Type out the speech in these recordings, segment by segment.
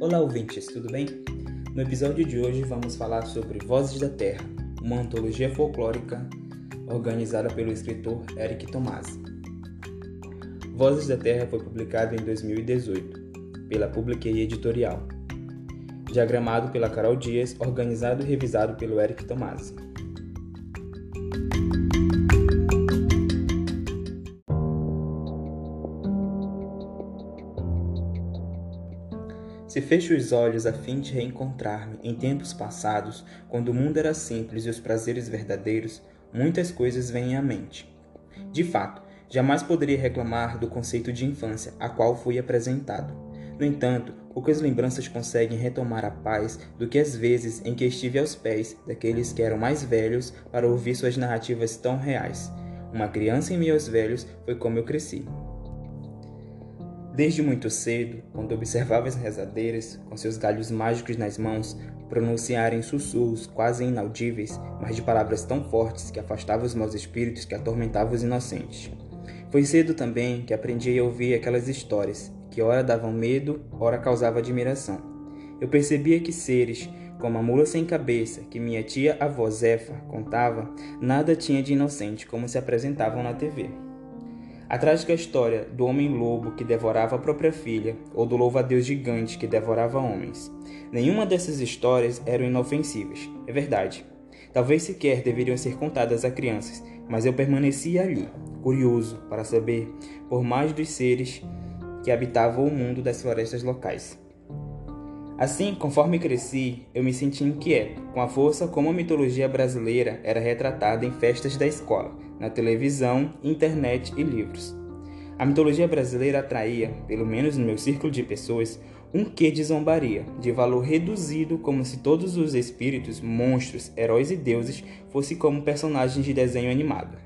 Olá, ouvintes, tudo bem? No episódio de hoje vamos falar sobre Vozes da Terra, uma antologia folclórica organizada pelo escritor Eric Tomasi. Vozes da Terra foi publicado em 2018 pela Publiquei Editorial. Diagramado pela Carol Dias, organizado e revisado pelo Eric Tomasi. Se fecho os olhos a fim de reencontrar-me em tempos passados, quando o mundo era simples e os prazeres verdadeiros, muitas coisas vêm à mente. De fato, jamais poderia reclamar do conceito de infância a qual fui apresentado. No entanto, poucas lembranças conseguem retomar a paz do que as vezes em que estive aos pés daqueles que eram mais velhos para ouvir suas narrativas tão reais. Uma criança em aos velhos foi como eu cresci. Desde muito cedo, quando observava as rezadeiras, com seus galhos mágicos nas mãos, pronunciarem sussurros quase inaudíveis, mas de palavras tão fortes que afastavam os maus espíritos que atormentavam os inocentes. Foi cedo também que aprendi a ouvir aquelas histórias, que ora davam medo, ora causavam admiração. Eu percebia que seres, como a mula sem cabeça que minha tia avó Zefa contava, nada tinha de inocente como se apresentavam na TV. A trágica história do homem-lobo que devorava a própria filha, ou do louva-a-Deus gigante que devorava homens. Nenhuma dessas histórias eram inofensivas, é verdade. Talvez sequer deveriam ser contadas a crianças, mas eu permanecia ali, curioso para saber por mais dos seres que habitavam o mundo das florestas locais. Assim, conforme cresci, eu me senti inquieto com a força como a mitologia brasileira era retratada em festas da escola, na televisão, internet e livros. A mitologia brasileira atraía, pelo menos no meu círculo de pessoas, um quê de zombaria, de valor reduzido, como se todos os espíritos, monstros, heróis e deuses fossem como personagens de desenho animado.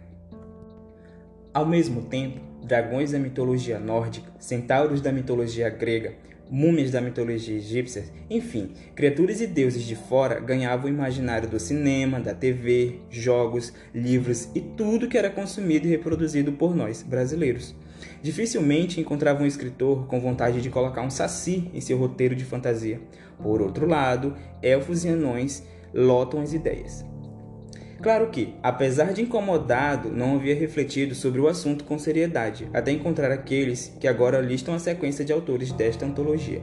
Ao mesmo tempo, dragões da mitologia nórdica, centauros da mitologia grega, múmias da mitologia egípcia, enfim, criaturas e deuses de fora ganhavam o imaginário do cinema, da TV, jogos, livros e tudo que era consumido e reproduzido por nós, brasileiros. Dificilmente encontrava um escritor com vontade de colocar um saci em seu roteiro de fantasia. Por outro lado, elfos e anões lotam as ideias. Claro que, apesar de incomodado, não havia refletido sobre o assunto com seriedade, até encontrar aqueles que agora listam a sequência de autores desta antologia.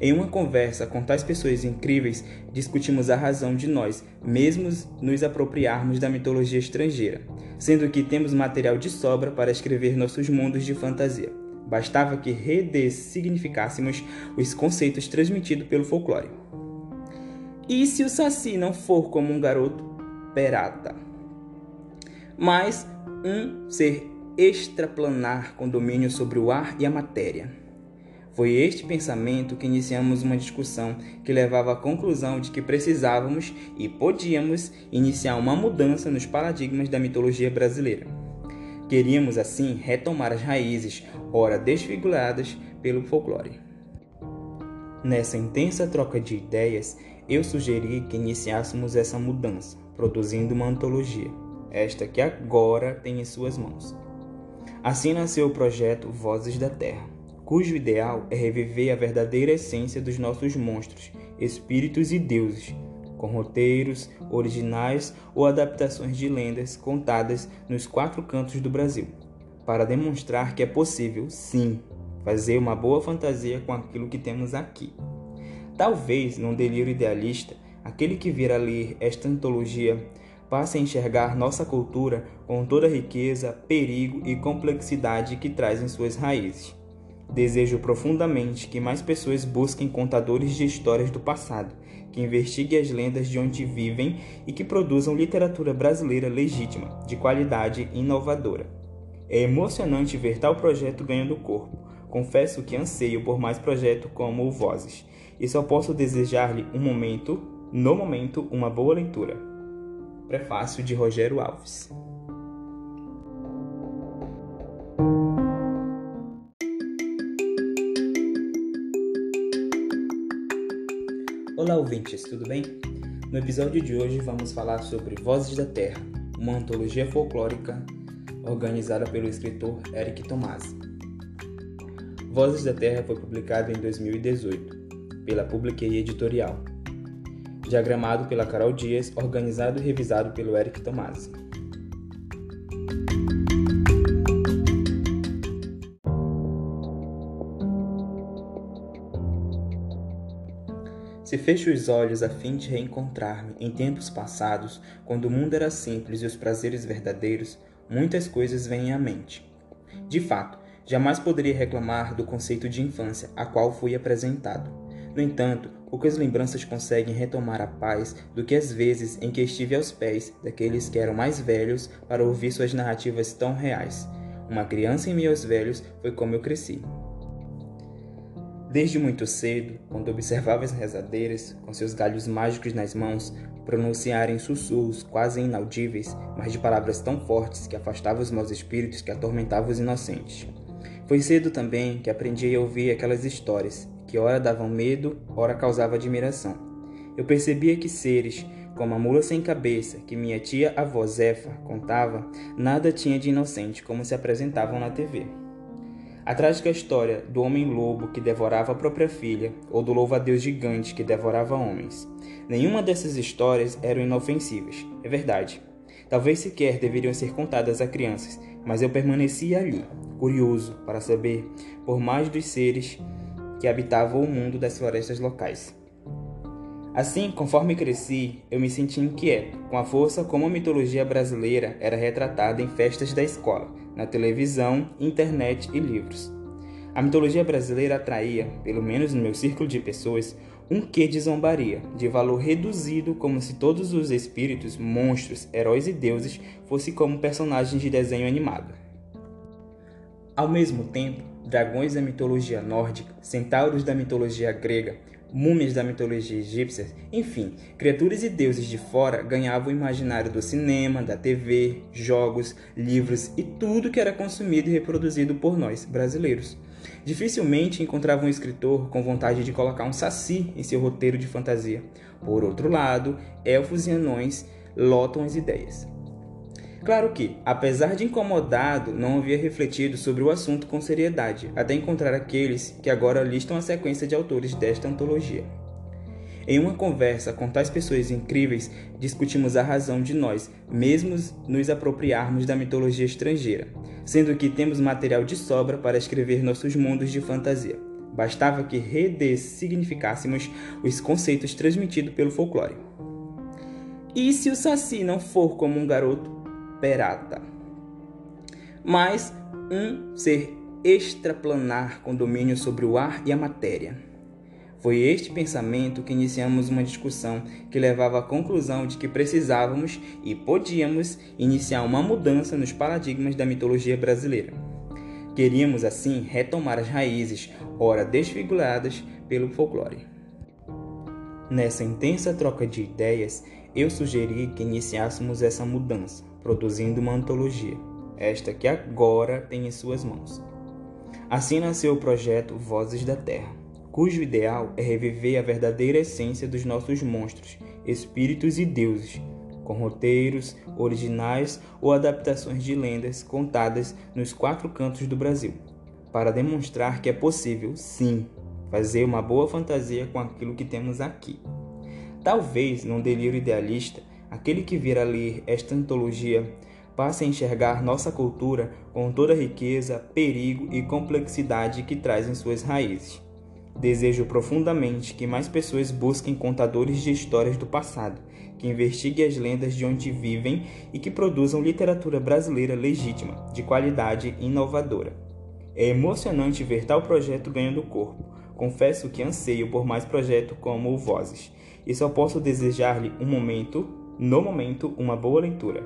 Em uma conversa com tais pessoas incríveis, discutimos a razão de nós mesmos nos apropriarmos da mitologia estrangeira, sendo que temos material de sobra para escrever nossos mundos de fantasia. Bastava que redessignificássemos os conceitos transmitidos pelo folclore. E se o Saci não for como um garoto perata, mas um ser extraplanar com domínio sobre o ar e a matéria. Foi este pensamento que iniciamos uma discussão que levava à conclusão de que precisávamos e podíamos iniciar uma mudança nos paradigmas da mitologia brasileira. Queríamos assim retomar as raízes, ora desfiguradas pelo folclore. Nessa intensa troca de ideias, eu sugeri que iniciássemos essa mudança, produzindo uma antologia, esta que agora tem em suas mãos. Assim nasceu o projeto Vozes da Terra, cujo ideal é reviver a verdadeira essência dos nossos monstros, espíritos e deuses, com roteiros originais ou adaptações de lendas contadas nos quatro cantos do Brasil, para demonstrar que é possível, sim, fazer uma boa fantasia com aquilo que temos aqui. Talvez, num delírio idealista, aquele que vir a ler esta antologia passe a enxergar nossa cultura com toda a riqueza, perigo e complexidade que traz em suas raízes. Desejo profundamente que mais pessoas busquem contadores de histórias do passado, que investiguem as lendas de onde vivem e que produzam literatura brasileira legítima, de qualidade e inovadora. É emocionante ver tal projeto ganhando corpo. Confesso que anseio por mais projetos como o Vozes e só posso desejar-lhe um momento, no momento, uma boa leitura. Prefácio de Rogério Alves. Olá, ouvintes, tudo bem? No episódio de hoje vamos falar sobre Vozes da Terra, uma antologia folclórica organizada pelo escritor Eric Tomasi. Vozes da Terra foi publicado em 2018 pela Publiquei Editorial. Diagramado pela Carol Dias, organizado e revisado pelo Eric Tomasi. Se fecho os olhos a fim de reencontrar-me em tempos passados, quando o mundo era simples e os prazeres verdadeiros, muitas coisas vêm à mente. De fato, jamais poderia reclamar do conceito de infância a qual fui apresentado. No entanto, poucas lembranças conseguem retomar a paz do que as vezes em que estive aos pés daqueles que eram mais velhos para ouvir suas narrativas tão reais. Uma criança em meus velhos foi como eu cresci. Desde muito cedo, quando observava as rezadeiras, com seus galhos mágicos nas mãos, pronunciarem sussurros quase inaudíveis, mas de palavras tão fortes que afastavam os maus espíritos que atormentavam os inocentes. Foi cedo também que aprendi a ouvir aquelas histórias, que ora davam medo, ora causavam admiração. Eu percebia que seres, como a mula sem cabeça que minha tia avó Zefa contava, nada tinha de inocente como se apresentavam na TV. A trágica história do homem-lobo que devorava a própria filha, ou do louva-a-Deus gigante que devorava homens. Nenhuma dessas histórias eram inofensivas, é verdade. Talvez sequer deveriam ser contadas a crianças, mas eu permanecia ali, curioso para saber por mais dos seres que habitavam o mundo das florestas locais. Assim, conforme cresci, eu me senti inquieto com a força como a mitologia brasileira era retratada em festas da escola, na televisão, internet e livros. A mitologia brasileira atraía, pelo menos no meu círculo de pessoas, um quê de zombaria, de valor reduzido, como se todos os espíritos, monstros, heróis e deuses fossem como personagens de desenho animado. Ao mesmo tempo, dragões da mitologia nórdica, centauros da mitologia grega, múmias da mitologia egípcia, enfim, criaturas e deuses de fora ganhavam o imaginário do cinema, da TV, jogos, livros e tudo que era consumido e reproduzido por nós, brasileiros. Dificilmente encontrava um escritor com vontade de colocar um saci em seu roteiro de fantasia. Por outro lado, elfos e anões lotam as ideias. Claro que, apesar de incomodado, não havia refletido sobre o assunto com seriedade, até encontrar aqueles que agora listam a sequência de autores desta antologia. Em uma conversa com tais pessoas incríveis, discutimos a razão de nós, mesmos nos apropriarmos da mitologia estrangeira, sendo que temos material de sobra para escrever nossos mundos de fantasia. Bastava que redessignificássemos os conceitos transmitidos pelo folclore. E se o Saci não for como um garoto perata, mas um ser extraplanar com domínio sobre o ar e a matéria. Foi este pensamento que iniciamos uma discussão que levava à conclusão de que precisávamos e podíamos iniciar uma mudança nos paradigmas da mitologia brasileira. Queríamos assim retomar as raízes, ora desfiguradas pelo folclore. Nessa intensa troca de ideias, eu sugeri que iniciássemos essa mudança produzindo uma antologia, esta que agora tem em suas mãos. Assim nasceu o projeto Vozes da Terra, cujo ideal é reviver a verdadeira essência dos nossos monstros, espíritos e deuses, com roteiros originais ou adaptações de lendas contadas nos quatro cantos do Brasil, para demonstrar que é possível, sim, fazer uma boa fantasia com aquilo que temos aqui. Talvez, num delírio idealista, Aquele que vir a ler esta antologia passe a enxergar nossa cultura com toda a riqueza, perigo e complexidade que traz em suas raízes. Desejo profundamente que mais pessoas busquem contadores de histórias do passado, que investiguem as lendas de onde vivem e que produzam literatura brasileira legítima, de qualidade e inovadora. É emocionante ver tal projeto ganhando corpo. Confesso que anseio por mais projetos como o Vozes, e só posso desejar-lhe um momento no momento, uma boa leitura.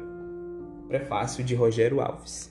Prefácio de Rogério Alves.